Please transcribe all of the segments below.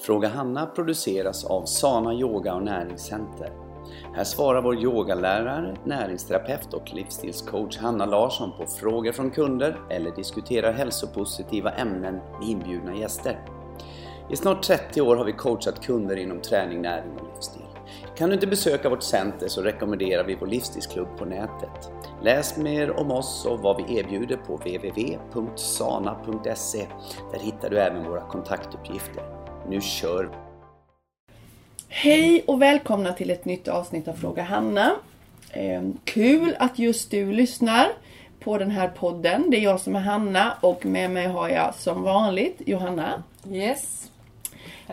Fråga Hanna produceras av Sana Yoga och Näringscenter. Här svarar vår yogalärare, näringsterapeut och livsstilscoach Hanna Larsson på frågor från kunder eller diskuterar hälsopositiva ämnen med inbjudna gäster. I snart 30 år har vi coachat kunder inom träning, näring och livsstil. Kan du inte besöka vårt center så rekommenderar vi vår livsstilsklubb på nätet. Läs mer om oss och vad vi erbjuder på www.sana.se. Där hittar du även våra kontaktuppgifter. Nu kör vi! Hej och välkomna till ett nytt avsnitt av Fråga Hanna. Eh, kul att just du lyssnar på den här podden. Det är jag som är Hanna och med mig har jag som vanligt Johanna. Yes.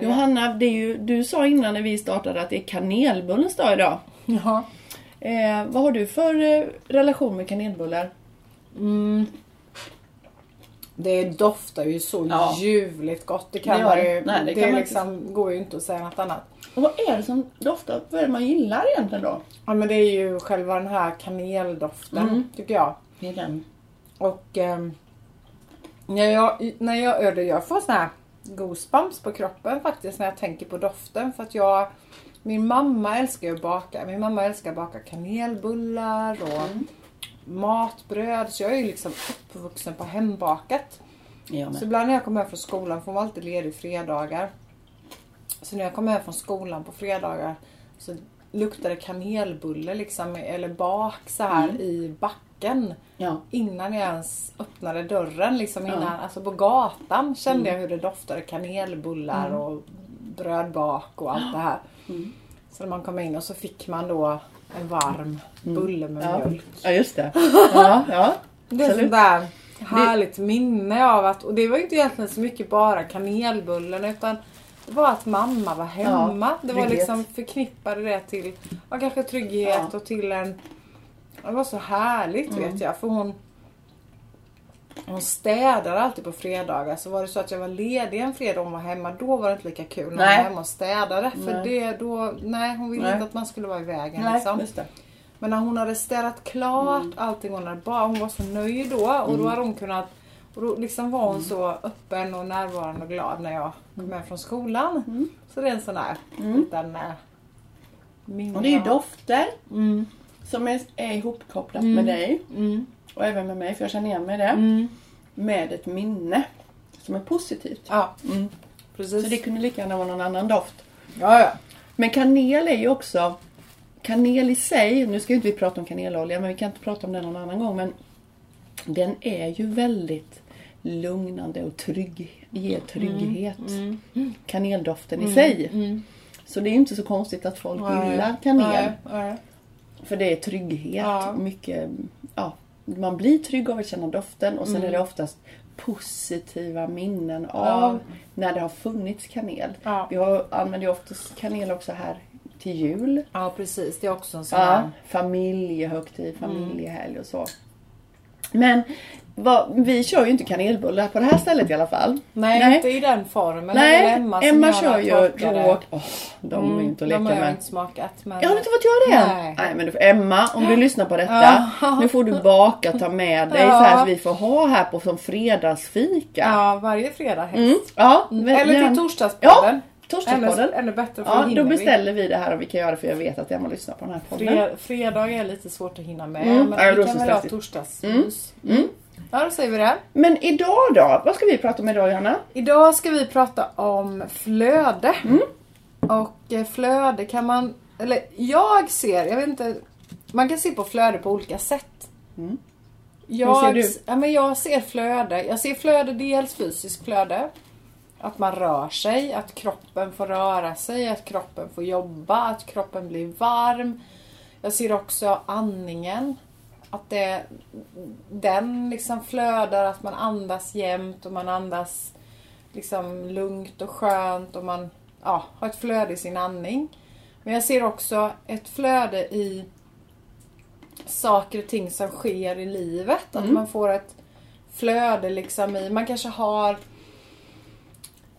Johanna, det är ju, du sa innan när vi startade att det är kanelbullens dag idag. Ja. Eh, vad har du för eh, relation med kanelbullar? Mm. Det doftar ju så Ja. ljuvligt gott. Det kan man ju. Nej, det det kan man liksom, går ju inte att säga något annat. Och vad är det som doftar? Vad är det man gillar egentligen då? Ja men det är ju själva den här kaneldoften Mm. tycker jag. Det är den. Och ehm, när jag, när jag, jag får sån här goosebumps på kroppen faktiskt när jag tänker på doften. För att jag, min mamma älskar ju att baka. Min mamma älskar att baka kanelbullar och Mm. Matbröd. Så jag är ju liksom uppvuxen på hembakat. Jag Så ibland när jag kommer hem från skolan, hon var alltid ledig fredagar. Så när jag kommer hem från skolan på fredagar så luktar det kanelbulle liksom, eller bak så här Mm. i backen. Ja. Innan jag ens öppnade dörren, liksom Ja. innan, alltså på gatan kände Mm. jag hur det doftade kanelbullar Mm. och brödbak och allt det här. Mm. Så när man kom in och så fick man då en varm bulle med Ja. mjölk. ja, just det. Ja, ja. Det är Absolut. sånt där härligt minne av att, och det var ju inte egentligen så mycket bara kanelbullen utan det var att mamma var hemma. Ja, det var liksom förknippade det till ja, kanske trygghet Ja. och till en... Det var så härligt Mm. vet jag för hon hon städade alltid på fredagar. Så var det så att jag var ledig en fredag och hon var hemma, då var det inte lika kul när Nej. hon var hemma och städade. För Nej. det då, nej hon ville Nej. inte att man skulle vara i vägen Nej, liksom. Men när hon hade städat klart Mm. allting hon hade bara, hon var så nöjd då och då hade hon kunnat och då liksom var hon Mm. så öppen och närvarande och glad när jag kom hem från skolan. Mm. Så det är en sån här Mm. liten äh. Och det är dofter Mm. som är, är ihopkopplat Mm. med dig Mm. Och även med mig, för jag känner igen mig i det. Mm. Med ett minne som är positivt. Ja, Mm. precis. Så det kunde lika gärna vara någon annan doft. Ja, ja. Men kanel är ju också Kanel i sig, nu ska ju inte vi prata om kanelolja men vi kan inte prata om det någon annan gång men Den är ju väldigt lugnande och trygg, ger trygghet. Mm. Kaneldoften i sig. Mm. Så det är ju inte så konstigt att folk gillar kanel. För det är trygghet. Ja. Mycket, man blir trygg av att känna doften och sen Mm. är det oftast positiva minnen Ja. av när det har funnits kanel. Ja. Vi har, använder ju oftast kanel också här till jul. ja, precis. Det är också en sån Ja, familjehögtid, familjehelg och så. Men vad, vi kör ju inte kanelbullar på det här stället i alla fall. Nej, Nej. inte i den formen. Är Nej, Emma, Emma kör ju råk... Åh, de är ju inte att leka Mm, De har jag med. inte smakat. Men... Jag har inte fått göra det än. Nej. Nej men du, Emma, om du lyssnar på detta. Ja. Nu får du baka, ta med dig Ja. så här så vi får ha här på som fredagsfika. Ja, varje fredag helst. Mm, ja Eller till torsdagspodden. Torsdagspodden. Ännu, bättre för Ja, då vi. beställer vi det här och vi kan göra det för jag vet att Emma lyssnar på den här podden. Fred, fredag är lite svårt att hinna med. Mm, Men ja, vi är kan väl ha torsdagsmys. Mm. Ja, då säger vi det. Men idag då? Vad ska vi prata om idag Johanna? Idag ska vi prata om flöde. Mm. Och eh, flöde kan man... Eller jag ser, jag vet inte. Man kan se på flöde på olika sätt. Mm. Jag, Hur ser du? Ja, men jag ser flöde. Jag ser flöde dels fysiskt flöde. Att man rör sig, att kroppen får röra sig, att kroppen får jobba, att kroppen blir varm. Jag ser också andningen. Att det, den liksom flödar, att man andas jämnt och man andas liksom lugnt och skönt och man ja, har ett flöde i sin andning. Men jag ser också ett flöde i saker och ting som sker i livet. Att Mm. man får ett flöde liksom i, man kanske har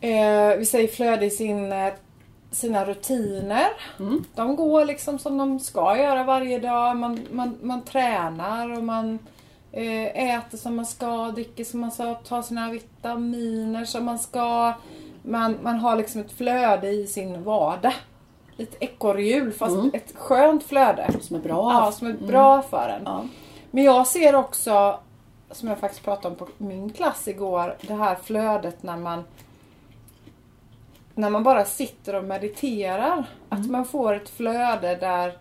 eh, vi säger flöde i sin, eh, sina rutiner. Mm. De går liksom som de ska göra varje dag. Man, man, man tränar och man eh, äter som man ska, dricker som man ska, tar sina vitaminer som man ska. man, man har liksom ett flöde i sin vardag. Lite ekorrhjul fast ett skönt flöde. Som är bra. Ja, som är bra för en. Ja. Men jag ser också, som jag faktiskt pratade om på min klass igår, det här flödet när man när man bara sitter och mediterar. Att man får ett flöde där,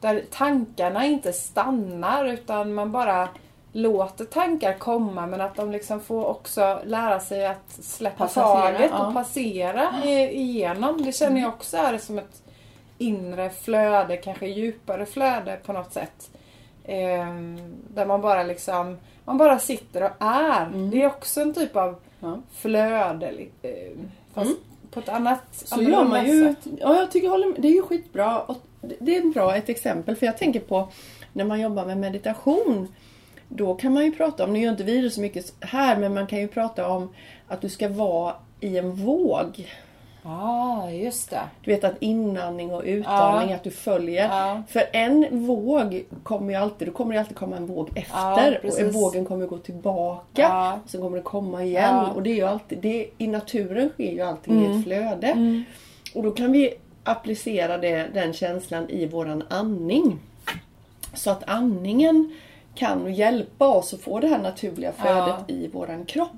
där tankarna inte stannar utan man bara låter tankar komma men att de liksom får också lära sig att släppa Passagera, taget ja. och passera igenom. Det känner jag också är som ett inre flöde, kanske djupare flöde på något sätt. Ehm, där man bara liksom man bara sitter och är. Det är också en typ av Ja. flöde. eh, Fast på ett annat Så gör man ju, sätt. ja jag tycker jag håller med. det är ju skitbra. Och det är bra ett exempel för jag tänker på när man jobbar med meditation. Då kan man ju prata om, nu gör inte vi det så mycket här, men man kan ju prata om att du ska vara i en våg. Ja, just det. Du vet att inandning och utandning, Ja. att du följer. Ja. För en våg kommer ju alltid, då kommer det alltid komma en våg efter. och precis. en vågen kommer gå tillbaka. Ja. Sen kommer det komma igen. Och det är ju alltid, det, i naturen sker ju allting i ett flöde. Och då kan vi applicera det, den känslan i våran andning. Så att andningen kan hjälpa oss att få det här naturliga flödet i våran kropp.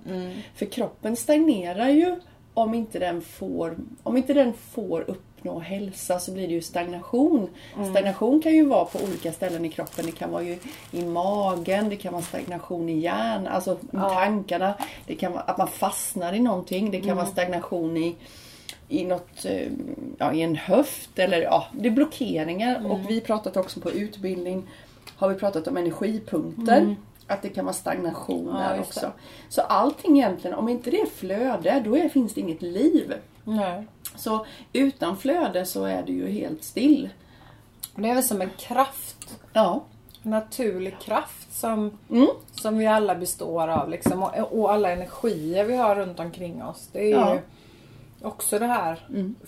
För kroppen stagnerar ju om inte den får, om inte den får uppnå hälsa så blir det ju stagnation. Stagnation kan ju vara på olika ställen i kroppen. Det kan vara ju i magen, det kan vara stagnation i hjärnan, alltså i tankarna. Det kan vara att man fastnar i någonting. Det kan vara stagnation i i något, eh, ja, i en höft eller ja, det är blockeringar. Och vi pratat också på utbildning, har vi pratat om energipunkter. Att det kan vara stagnation Ja, där också. det. Så allting egentligen, om inte det är flöde, då är, finns det inget liv. Nej. Så utan flöde så är det ju helt still. Det är väl som en kraft. Ja. En naturlig kraft som, Mm. som vi alla består av. Liksom, och, och alla energier vi har runt omkring oss. Det är Ja. ju också det här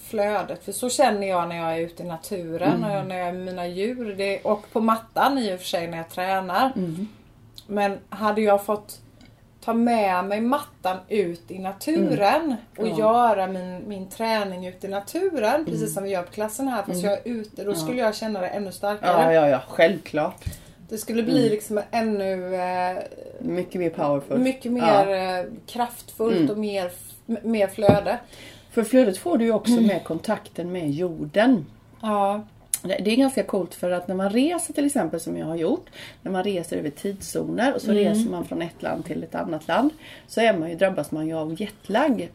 flödet. För så känner jag när jag är ute i naturen och när jag är med mina djur. Det, och på mattan i och för sig när jag tränar. Men hade jag fått ta med mig mattan ut i naturen och Ja. göra min, min träning ute i naturen. Precis som vi gör på klassen här. Fast jag är ute. Då skulle jag känna det ännu starkare. ja, ja, ja, självklart. Det skulle bli liksom ännu eh, Mycket mer powerful. mycket mer Ja. eh, kraftfullt och mer, mer flöde. För flödet får du ju också med kontakten med jorden. Ja. Det är ganska coolt för att när man reser till exempel som jag har gjort. När man reser över tidszoner och så reser man från ett land till ett annat land. Så är man ju, drabbas man ju av jetlag.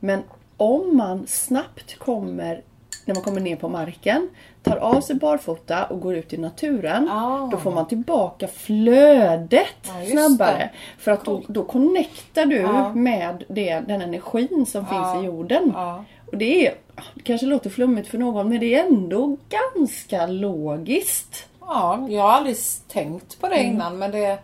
Men om man snabbt kommer, när man kommer ner på marken, tar av sig barfota och går ut i naturen. Ah. Då får man tillbaka flödet just snabbare. det. För att då, då connectar du Ja. med det, den energin som finns i jorden. Och det är, det kanske låter flummigt för någon men det är ändå ganska logiskt. ja, jag har aldrig tänkt på det innan men det,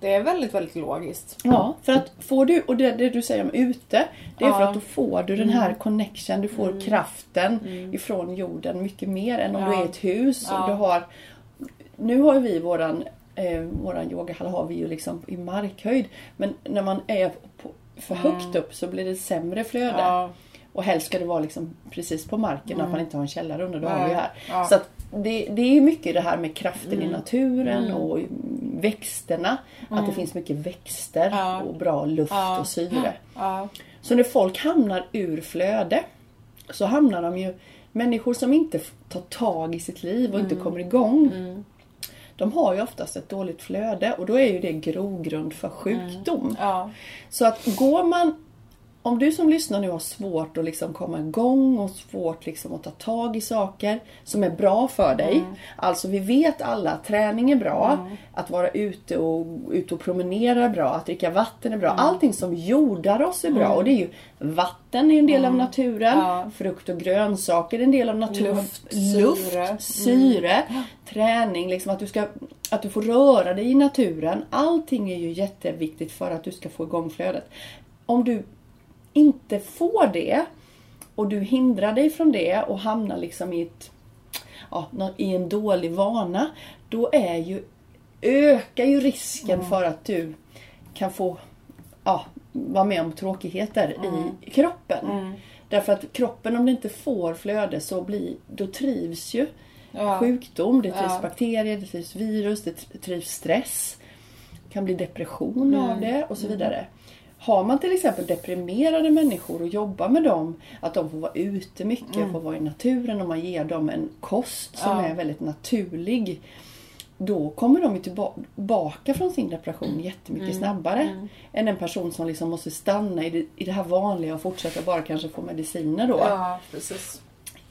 det är väldigt, väldigt logiskt. Ja, för att får du, och det, det du säger om ute, det är för Ja. att då får du den här connection, du får kraften ifrån jorden mycket mer än om du Ja. är i ett hus Ja. och du har Nu har vi våran, eh, våran yogahall har vi ju liksom i markhöjd. Men när man är på, för högt upp så blir det sämre flöde. Och helst ska det vara liksom precis på marken, att man inte har en källare under. Det har vi ju här. Ja. Så det, det är mycket det här med kraften i naturen och växterna. Att det finns mycket växter Ja. och bra luft Ja. och syre. Så när folk hamnar ur flöde så hamnar de ju Människor som inte tar tag i sitt liv och inte kommer igång. De har ju oftast ett dåligt flöde och då är ju det grogrund för sjukdom. Ja. Så att går man om du som lyssnar nu har svårt att liksom komma igång och svårt liksom att ta tag i saker som är bra för dig. Alltså vi vet alla att träning är bra, att vara ute och, ute och promenera är bra, att dricka vatten är bra. Allting som jordar oss är bra och det är ju vatten är en del av naturen, Ja. frukt och grönsaker är en del av naturen. Luft, Luft syre. syre, träning, liksom att du, ska, att du får röra dig i naturen. Allting är ju jätteviktigt för att du ska få igång flödet. Om du inte får det och du hindrar dig från det och hamnar liksom i, ett, ja, i en dålig vana. Då är ju, ökar ju risken för att du kan få ja, vara med om tråkigheter i kroppen. Därför att kroppen om det inte får flöde så blir, då trivs ju Ja. sjukdom, det trivs Ja. bakterier, det trivs virus, det tr- trivs stress. Det kan bli depression Mm. av det och så vidare. Har man till exempel deprimerade människor och jobbar med dem, att de får vara ute mycket, får vara i naturen och man ger dem en kost som Mm. Ja. är väldigt naturlig. Då kommer de tillbaka från sin depression jättemycket Mm. snabbare. Än en person som liksom måste stanna i det, i det här vanliga och fortsätta bara kanske få mediciner då. Ja, precis.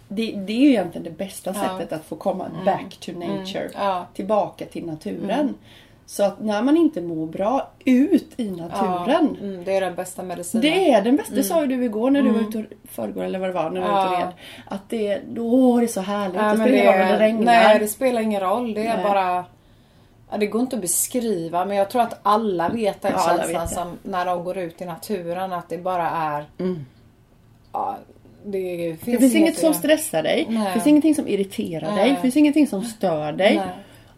Det, det är ju egentligen det bästa Ja. Mm. sättet att få komma back to nature. Ja. Tillbaka till naturen. Så att när man inte mår bra, ut i naturen. Ja, mm, det är den bästa medicinen. Det är den bästa, det sa ju du igår när du var ute och förrgår eller vad det var, när du var ute och Mm. Ja. red. Att det, då är det så härligt. Ja, det spelar ingen roll om det regnar. Nej, det spelar ingen roll. Det är Nej. bara... Ja, det går inte att beskriva men jag tror att alla vet den Ja, känslan som när de går ut i naturen att det bara är... Ja, det finns, det finns inget som att- stressar dig. Nej. Det finns ingenting som irriterar dig. Nej. Det finns ingenting som stör dig. Nej.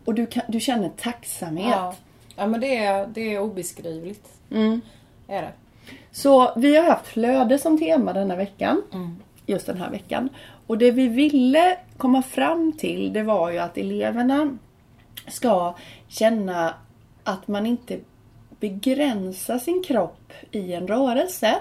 Och du, kan, du känner tacksamhet. Ja. ja, men det är, det är obeskrivligt. Mm. Är det. Så vi har haft flöde som tema denna veckan. Mm. Just den här veckan. Och det vi ville komma fram till det var ju att eleverna ska känna att man inte begränsar sin kropp i en rörelse.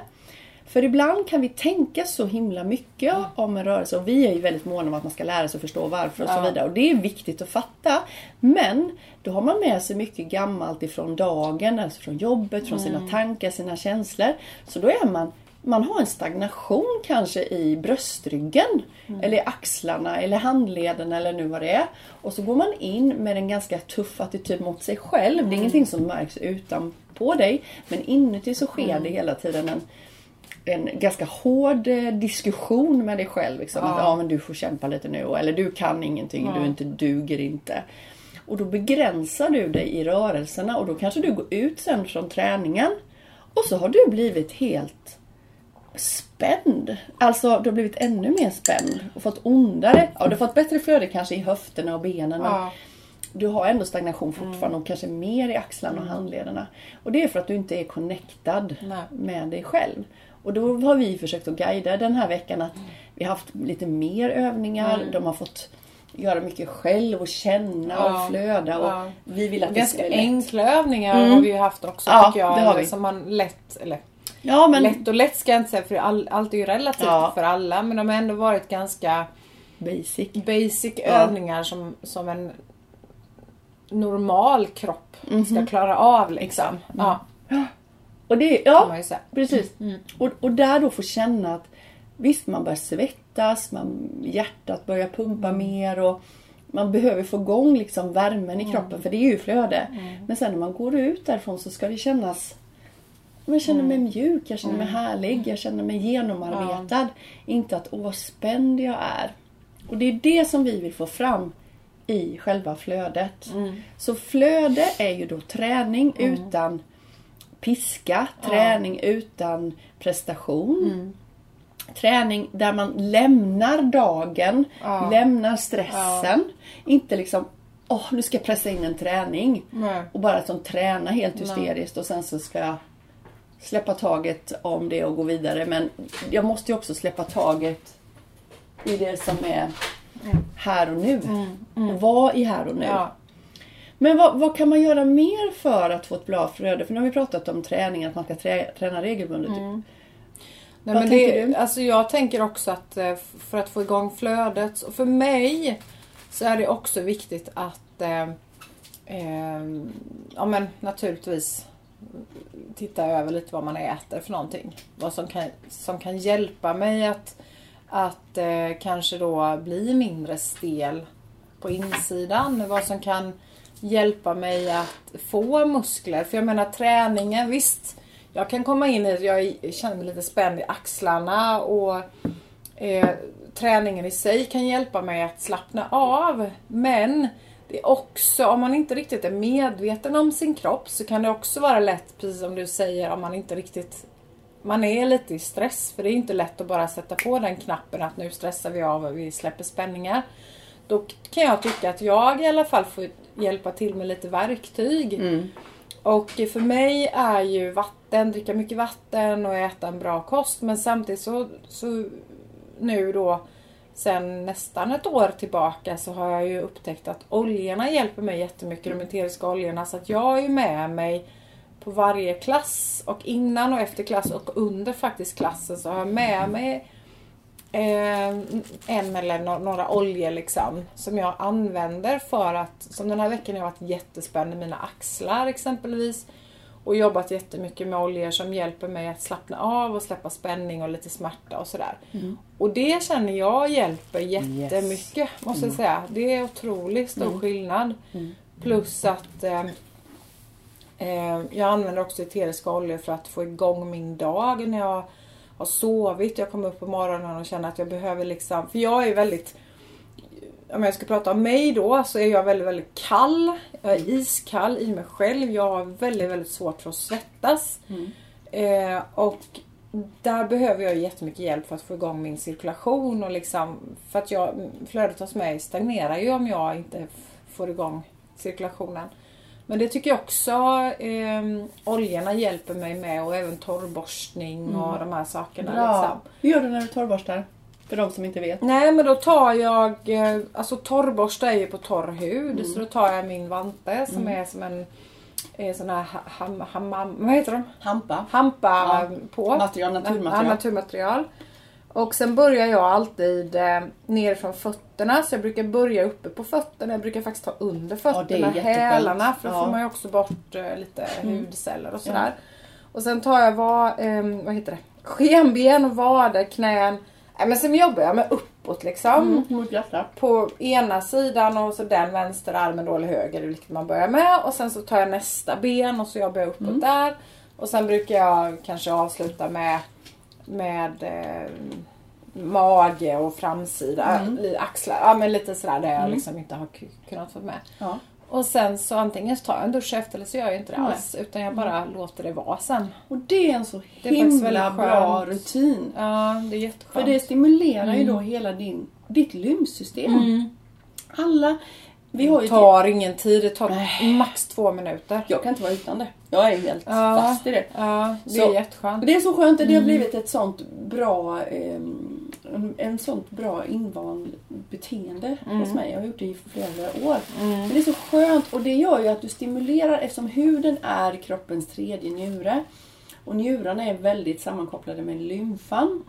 För ibland kan vi tänka så himla mycket Mm. om en rörelse och vi är ju väldigt måna om att man ska lära sig förstå varför och så Ja. vidare. Och det är viktigt att fatta. Men då har man med sig mycket gammalt ifrån dagen, alltså från jobbet, från Mm. sina tankar, sina känslor. Så då är man man har en stagnation kanske i bröstryggen Mm. eller i axlarna eller handleden eller nu vad det är. Och så går man in med en ganska tuff attityd mot sig själv. Det är Mm. ingenting som märks utanpå dig. Men inuti så sker Mm. det hela tiden en, en ganska hård eh, diskussion med dig själv. Liksom. Ja. Att ja, men du får kämpa lite nu. Eller du kan ingenting, du inte duger inte. Och då begränsar du dig i rörelserna och då kanske du går ut sen från träningen. Och så har du blivit helt spänd. Alltså du har blivit ännu mer spänd och fått ondare. Ja, du har fått bättre flöde kanske i höfterna och benen. Ja. Du har ändå stagnation fortfarande och kanske mer i axlarna och handlederna. Och det är för att du inte är connectad Nej. med dig själv. Och då har vi försökt att guida den här veckan att vi har haft lite mer övningar. De har fått göra mycket själv och känna Ja. och flöda. Och Ja. Vi vill att det ska Ganska bli lätt. enkla övningar har vi ju haft också Ja, tycker jag. det har vi. Som man lätt, eller Ja, men lätt och lätt ska jag inte säga för all, allt är ju relativt för alla. Men de har ändå varit ganska basic. basic övningar som, som en normal kropp ska klara av liksom. Ja, Och det, ja, precis. Och, och där då få känna att visst, man börjar svettas, man, hjärtat börjar pumpa mer och man behöver få igång liksom värmen i kroppen för det är ju flöde. Men sen när man går ut därifrån så ska det kännas jag känner mig mjuk, jag känner mig härlig, jag känner mig genomarbetad. Inte att åh vad spänd jag är. Och det är det som vi vill få fram i själva flödet. Så flöde är ju då träning utan piska, träning utan prestation. Träning där man lämnar dagen, Ja. lämnar stressen. Inte liksom, åh nu ska jag pressa in en träning. Nej. Och bara som träna helt hysteriskt och sen så ska jag släppa taget om det och gå vidare. Men jag måste ju också släppa taget i det som är här och nu. Och vara i här och nu. Men vad, vad kan man göra mer för att få ett bra flöde? För nu har vi pratat om träning, att man ska trä, träna regelbundet. Nej, Vad men tänker det, du? Alltså jag tänker också att eh, för att få igång flödet, och för mig så är det också viktigt att eh, eh, ja men naturligtvis titta över lite vad man äter för någonting. Vad som kan, som kan hjälpa mig att, att eh, kanske då bli mindre stel på insidan. Vad som kan hjälpa mig att få muskler. För jag menar träningen, visst. Jag kan komma in i att jag känner mig lite spänd i axlarna och eh, träningen i sig kan hjälpa mig att slappna av. Men det är också, om man inte riktigt är medveten om sin kropp så kan det också vara lätt, precis som du säger, om man inte riktigt man är lite i stress för det är inte lätt att bara sätta på den knappen att nu stressar vi av och vi släpper spänningar. Då kan jag tycka att jag i alla fall får hjälpa till med lite verktyg. Och för mig är ju vatten, dricka mycket vatten och äta en bra kost. Men samtidigt så, så nu då sen nästan ett år tillbaka så har jag ju upptäckt att oljorna hjälper mig jättemycket. De eteriska oljorna. Så att jag är ju med mig på varje klass och innan och efter klass och under faktiskt klassen så har jag med mig eh, en eller no några oljor liksom som jag använder för att, som den här veckan har varit jättespänd i mina axlar exempelvis och jobbat jättemycket med oljor som hjälper mig att slappna av och släppa spänning och lite smärta och sådär. Mm. Och det känner jag hjälper jättemycket måste jag säga. Det är otroligt stor skillnad. Plus att eh, eh, jag använder också eteriska oljor för att få igång min dag när jag har sovit. Jag kommer upp på morgonen och känner att jag behöver liksom, för jag är väldigt om jag ska prata om mig då så är jag väldigt, väldigt kall. Jag är iskall i mig själv. Jag har väldigt, väldigt svårt för att svettas. Eh, och där behöver jag jättemycket hjälp för att få igång min cirkulation och liksom för att jag, flödet hos mig stagnerar ju om jag inte får igång cirkulationen. Men det tycker jag också eh, oljorna hjälper mig med och även torrborstning och de här sakerna. Liksom. Hur gör du när du torrborstar? För de som inte vet. Nej men då tar jag, eh, alltså torrborsta är ju på torr hud Mm. så då tar jag min vante som är som en eh, sån här ha- ham, hammam, vad heter de? Hampa. Hampa Ja. på. Material, naturmaterial. Ja, naturmaterial. Och sen börjar jag alltid eh, ner från fötterna så jag brukar börja uppe på fötterna. Jag brukar faktiskt ta under fötterna, jätteskönt. hälarna för då Ja. får man ju också bort eh, lite hudceller och sådär. Och sen tar jag va, eh, vad heter det? skenben och vader, knän. Nej, men sen jobbar jag med uppåt liksom. Mm. På ena sidan och så den vänsterarmen då eller höger, vilket man börjar med. Och sen så tar jag nästa ben och så jobbar jag uppåt där. Och sen brukar jag kanske avsluta med, med eh, mage och framsida, li- axlar. Ja men lite sådär där jag liksom inte har ku- kunnat få med. Ja. Och sen så antingen så tar jag en dusch efter eller så gör jag inte det Nej. alls. Utan jag bara låter det vara sen. Och det är en så faktiskt himla bra rutin. Ja, det är jätteskönt. För det stimulerar ju då hela din, ditt lymfsystem. Alla, vi har ju Det tar ingen tid, det tar Nej. max två minuter. Jag kan inte vara utan det. Jag är helt Ja. fast i det. Ja, det Så- är jätteskönt. Det är så skönt att det har blivit ett sånt bra ehm, en, sånt bra invand beteende hos mig. Jag har gjort det i flera år. Men det är så skönt och det gör ju att du stimulerar eftersom huden är kroppens tredje njure. Och njurarna är väldigt sammankopplade med lymfan.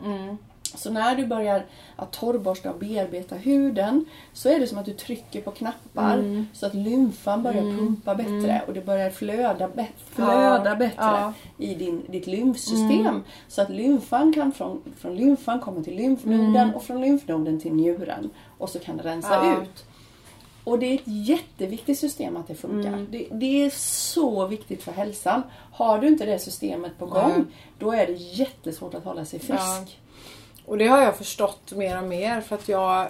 Så när du börjar att torrborsta och bearbeta huden så är det som att du trycker på knappar så att lymfan börjar pumpa bättre och det börjar flöda, bä- flöda Ja, bättre ja. i din, ditt lymfsystem. Så att lymfan kan från, från lymfan komma till lymfnoden och från lymfnoden till njuren. Och så kan det rensa Ja. ut. Och det är ett jätteviktigt system att det funkar. Det, det är så viktigt för hälsan. Har du inte det systemet på gång, Nej. då är det jättesvårt att hålla sig frisk. Ja. Och det har jag förstått mer och mer för att jag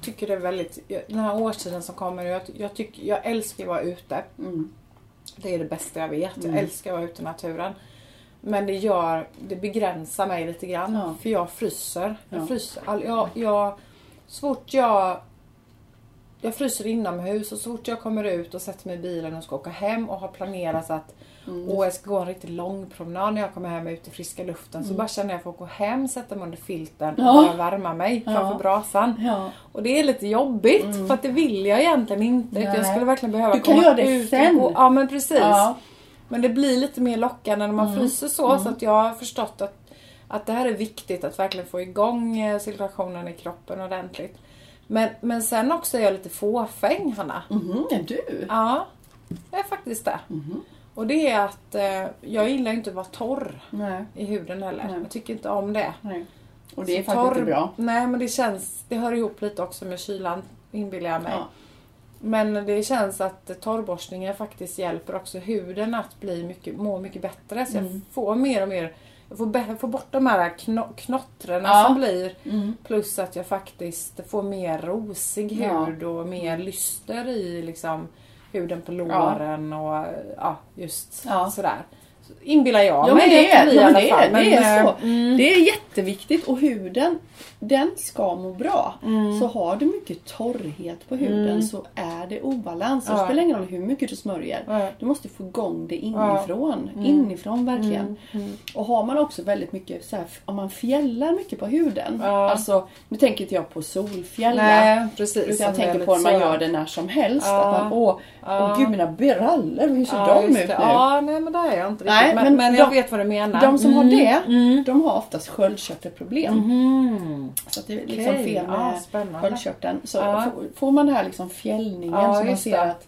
tycker det är väldigt, den här årstiden som kommer, jag, jag, tycker, jag älskar att vara ute. Mm. Det är det bästa jag vet. Jag älskar att vara ute i naturen. Men det gör, det begränsar mig lite grann. Ja. För jag fryser. Jag Ja. fryser. All, jag, jag, så fort jag jag fryser inomhus och så fort jag kommer ut och sätter mig i bilen och ska åka hem och har planerat att Mm. åh, jag ska gå en riktigt lång promenad när jag kommer hem ut i friska luften. Så bara känner jag att gå hem, sätta mig under filten och Mm. Ja. bara värma mig Ja. framför brasan. Ja. Och det är lite jobbigt för att det vill jag egentligen inte. utan Jag Nej. skulle verkligen behöva Du kan komma göra det ut sen. Och. Ja men precis. Ja. Men det blir lite mer lockande när man Mm. fryser så. Så att jag har förstått att, att det här är viktigt att verkligen få igång eh, cirkulationen i kroppen ordentligt. Men, men sen också är jag lite fåfäng Hanna. Mhm, är du? Ja, jag är faktiskt det. Mhm. Och det är att eh, jag gillar inte att vara torr Nej. i huden heller. Nej. Jag tycker inte om det. Nej. Och det är Så faktiskt inte bra. Nej men det känns, det hör ihop lite också med kylan inbillar jag mig. Ja. Men det känns att torrborstningen faktiskt hjälper också huden att bli mycket, må mycket bättre. Så Mm. jag får mer och mer, jag får, får bort de här kno, knottrarna Ja. som blir. Mm. Plus att jag faktiskt får mer rosig Ja. hud och mer lyster i liksom huden på låren och ja, just sådär. Inbillar jag Ja mig men det är, ja, men det fall. är, det är så. Det är jätteviktigt och huden den ska må bra. Mm. Så har du mycket torrhet på huden så är det obalans. Och Det Ja. spelar ingen roll hur mycket du smörjer. Ja. Du måste få igång det inifrån. Mm. Inifrån verkligen. Och har man också väldigt mycket, så här, om man fjällar mycket på huden. Ja. Alltså, nu tänker inte jag på solfjälla. Nej, precis. Utan jag tänker på när man gör det när som helst. Ja. Att man, åh, Ja. åh gud mina brallor, hur ser Ja, de ut nu? Ja, nej men det är jag inte. Nej, men, men men, jag de- vet vad du menar. De som har Mm. det, de har oftast sköldkörtelproblem. Mm. Så att det är liksom fel ja, med spännande. sköldkörteln. Så Ja. får, man det här liksom fjällningen Ja, så man ser det. att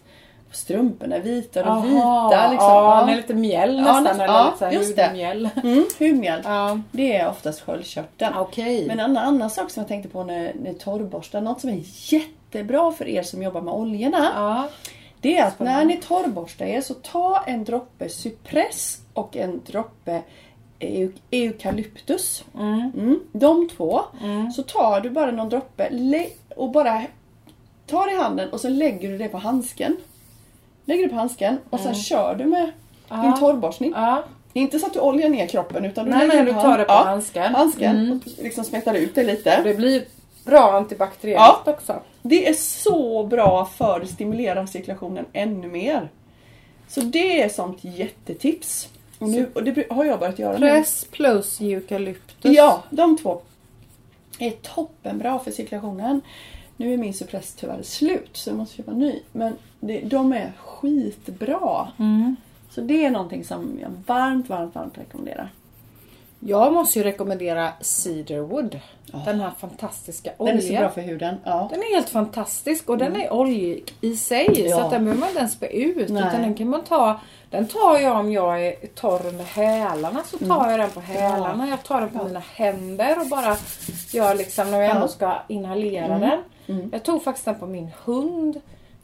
strumporna är vita och Jaha, vita. Liksom. ja, med lite mjäll Ja, nästan. nästan. eller Ja, lite just det. hudmjäll. Mm, hudmjäll. Ja. Det är oftast sköldkörteln. Okej. Men en annan sak som jag tänkte på när, när torrborstar, något som är jättebra för er som jobbar med oljorna. Ja. Det är att när ni torrborstar er så ta en droppe Cypress och en droppe eu- eukalyptus. Mm. De två. Så tar du bara någon droppe och bara tar i handen och så lägger du det på handsken. Lägger det på handsken och sen kör du med din torrborstning. Ja. Inte så att du oljar ner kroppen utan du Nej, lägger nej, du tar hand- det på ja, handsken. handsken Mm. och liksom smetar ut det lite. Det blir bra antibakteriellt Ja. också. Det är så bra för att stimulera cirkulationen ännu mer. Så det är sånt jättetips. Och, nu, och det har jag börjat göra nu. Press plus eukalyptus. Ja, de två är toppenbra för cirkulationen. Nu är min Suppress tyvärr slut så jag måste köpa ny. Men det, de är skitbra. Mm. Så det är någonting som jag varmt, varmt, varmt rekommenderar. Jag måste ju rekommendera Cedarwood. Den här fantastiska oljan. Den är så bra för huden. Ja. Den är helt fantastisk och den är oljig i sig. Ja. Så att den behöver man inte ens spä ut. Nej. Utan den kan man ta. Den tar jag om jag är torr under hälarna. Så tar jag den på hälarna. Jag tar den på mina händer och bara gör liksom när jag Ja. ändå ska inhalera den. Jag tog faktiskt den på min hund.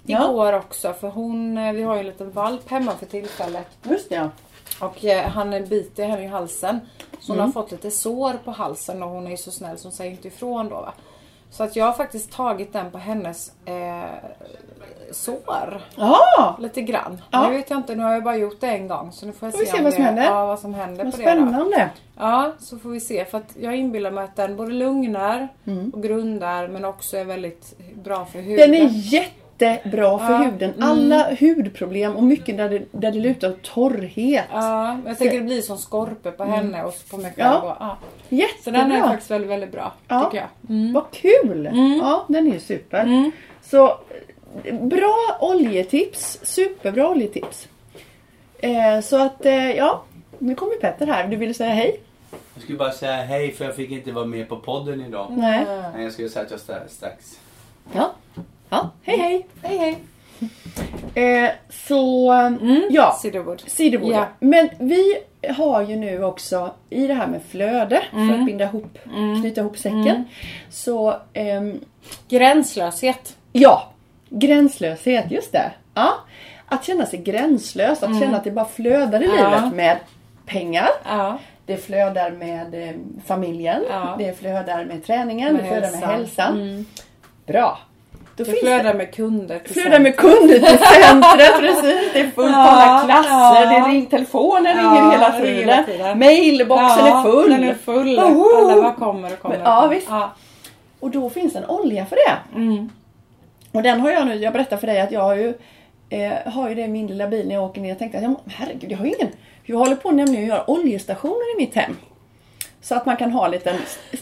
Ja. Igår också för hon, eh, vi har ju en liten valp hemma för tillfället. Just det, ja. Och eh, han biter henne i halsen. Så hon Mm. har fått lite sår på halsen och hon är så snäll så hon säger inte ifrån då va. Så att jag har faktiskt tagit den på hennes eh, sår. Ja, Lite grann. Ja. Nu vet jag inte, nu har jag bara gjort det en gång. Så nu får jag Får vi se, se om vad som det, händer. Ja, vad som händer vad på det då. spännande. Ja, så får vi se. För att jag inbillar mig att den både lugnar och grundar men också är väldigt bra för huden. Den är jättebra för Ja, huden. Alla hudproblem och mycket där det, där det lutar åt torrhet. Ja, men jag tänker det blir som skorpor på henne och på mig själv. Ja. och- Ja. Så Jättebra. den är faktiskt väldigt, väldigt bra. Ja. Tycker jag. Vad kul! Ja, den är ju super. Så eh, bra oljetips. Superbra oljetips. Eh, så att, eh, ja. Nu kommer Petter här. Du ville säga hej? Jag skulle bara säga hej för jag fick inte vara med på podden idag. Nej. Nej, jag skulle säga att jag strax. Ja. Ja, hej hej. Hej hej! Eh, så, ja. Cedarwood. Cedarwood. Ja. ja. Men vi har ju nu också i det här med flöde för att binda ihop, knyta ihop säcken. Så ehm, Gränslöshet. ja, gränslöshet, just det. Ja. Att känna sig gränslös, att känna att det bara flödar i Ja. livet med pengar. Ja. Det flödar med eh, familjen, Ja. det flödar med träningen, Med det flödar med hälsan. hälsan. Bra. Då Det flödar med kunder till Flödar med kunder till centret, precis. Det är fullt på Ja, alla klasser. ja. Det ring, telefonen Ja, ringer hela tiden. hela tiden. Mailboxen är full. Den är full. Alla bara kommer och kommer. Men, ja, visst. Ja. Och då finns en olja för det. Mm. Och den har jag nu, jag berättar för dig att jag har ju, eh, har ju det i min lilla bil när jag åker ner. Jag tänkte att ja, herregud, jag har ingen. Jag håller på nämligen att göra oljestationer i mitt hem. Så att man kan ha en liten...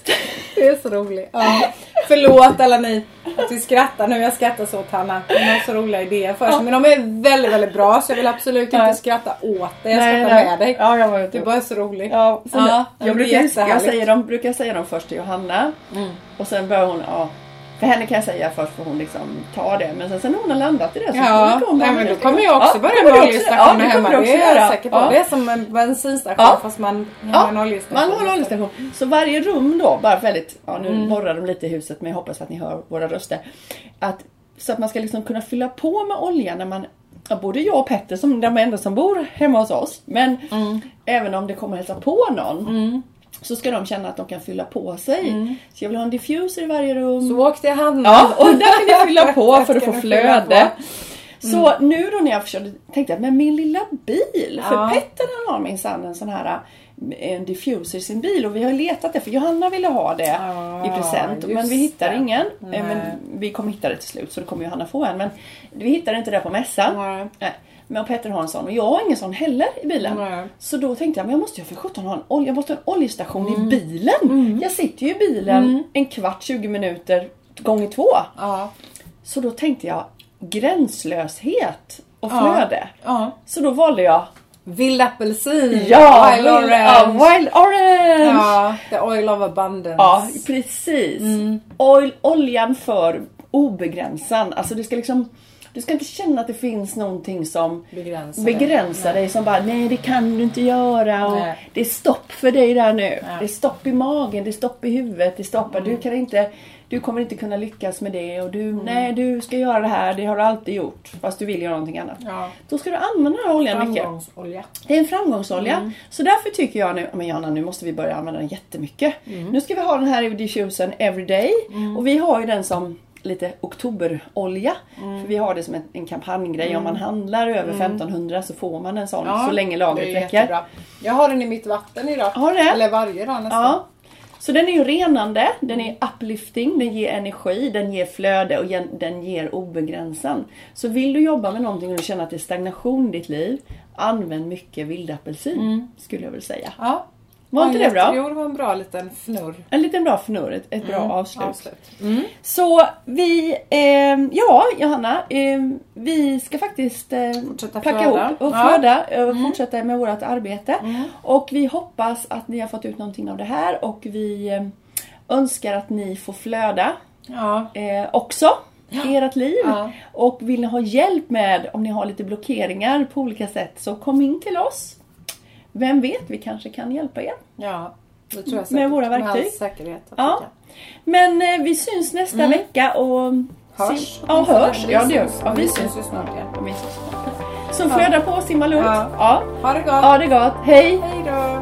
Det är så roligt. Ja. Förlåt alla ni att vi skrattar nu. Jag skrattar så åt Hanna. Hon har så roliga idéer för sig. Men de är väldigt, väldigt bra så jag vill absolut inte skratta åt dig. Jag skrattar med dig. Ja, jag var. Du bara är så rolig. Ja, så Ja, jag, brukar, jag, säger dem, brukar säga dem först till Johanna. Mm. Och sen börjar hon, ja. För henne kan jag säga först för hon liksom tar det. Men sen, sen när hon har landat i det så Ja, kommer hon nej, men då kommer jag också Ja, börja med oljestationer ja, hemma. Det är jag säker på. Ja. Det är som en bensinstation Ja. fast man har Ja, en oljestation. man har en oljestation. Så varje rum då, bara väldigt, ja nu Mm. borrar de lite i huset men jag hoppas att ni hör våra röster. Att, så att man ska liksom kunna fylla på med olja när man, ja, både jag och Petter som de enda som bor hemma hos oss. Men Mm. även om det kommer hälsa på någon. Så ska de känna att de kan fylla på sig. Så jag vill ha en diffuser i varje rum. Mm. Så åk till Hanna. Ja, och där kan ni fylla på för att få flöde. på. Så nu då när jag försökte tänkte jag, men min lilla bil. För Ja. Petter han har minsann en sån här en diffuser i sin bil och vi har letat det för Johanna ville ha det Ja, i present. Men vi hittar det. ingen. Eh, Nej. Men vi kommer hitta det till slut så det kommer Johanna få en. Men vi hittade inte det på mässan. Nej. Nej. Men Petter har en sån och jag har ingen sån heller i bilen. Nej. Så då tänkte jag, men jag måste ju för sjutton ha en olja, jag måste ha en oljestation Mm. i bilen. Jag sitter ju i bilen en kvart, 20 minuter gånger två. Ja. Så då tänkte jag gränslöshet och Ja. flöde. Ja. Så då valde jag Vild apelsin. ja, Wild Wild orange. ja, Wild Orange! Ja, the oil of abundance. Ja, precis. Mm. Oil, oljan för obegränsad. Alltså det ska liksom du ska inte känna att det finns någonting som Begränsar dig. begränsar dig som bara nej det kan du inte göra och Nej. det är stopp för dig där nu. Ja. Det är stopp i magen, det är stopp i huvudet, det är stopp. Mm. Du kan inte du kommer inte kunna lyckas med det och du, nej du ska göra det här, det har du alltid gjort. Fast du vill göra någonting annat. Ja. Då ska du använda den här oljan mycket. Det är en framgångsolja. Mm. Så därför tycker jag nu, men Johanna nu måste vi börja använda den jättemycket. Mm. Nu ska vi ha den här i diffusen everyday. Och vi har ju den som lite oktoberolja. Mm. För vi har det som en, en kampanjgrej. Om man handlar över 1500 så får man en sån så länge lagret det är räcker. jättebra. Jag har den i mitt vatten idag. Har det? Eller varje dag nästan. Ja. Så den är ju renande, den är uplifting, den ger energi, den ger flöde och den ger obegränsad. Så vill du jobba med någonting och du känner att det är stagnation i ditt liv, använd mycket vildapelsin skulle jag vilja säga. Ja. Var inte Ja, det bra? Jo, det var en bra liten fnurr. En liten bra fnurr, ett, ett bra avslut. Avslut. Mm. Så vi, ehm, ja Johanna, ehm, vi ska faktiskt eh, Fortsätta packa flöda. ihop och Ja. flöda och fortsätta med vårt arbete. Och vi hoppas att ni har fått ut någonting av det här och vi eh, önskar att ni får flöda Ja. eh, också i ert liv. Ja. Och vill ni ha hjälp med om ni har lite blockeringar på olika sätt så kom in till oss. Vem vet, vi kanske kan hjälpa er. Ja. Det tror jag Med säkert. våra Med verktyg. all säkerhet. Ja. Men eh, vi syns nästa vecka och Hörs. Ja, hörs. Vi Ja, det gör. Ja, vi Vi syns. ju snart igen. snart. Som flödar på, simma lugnt. Ja. Ja. Ha det gott. ja, det gott. Hej! Hej då.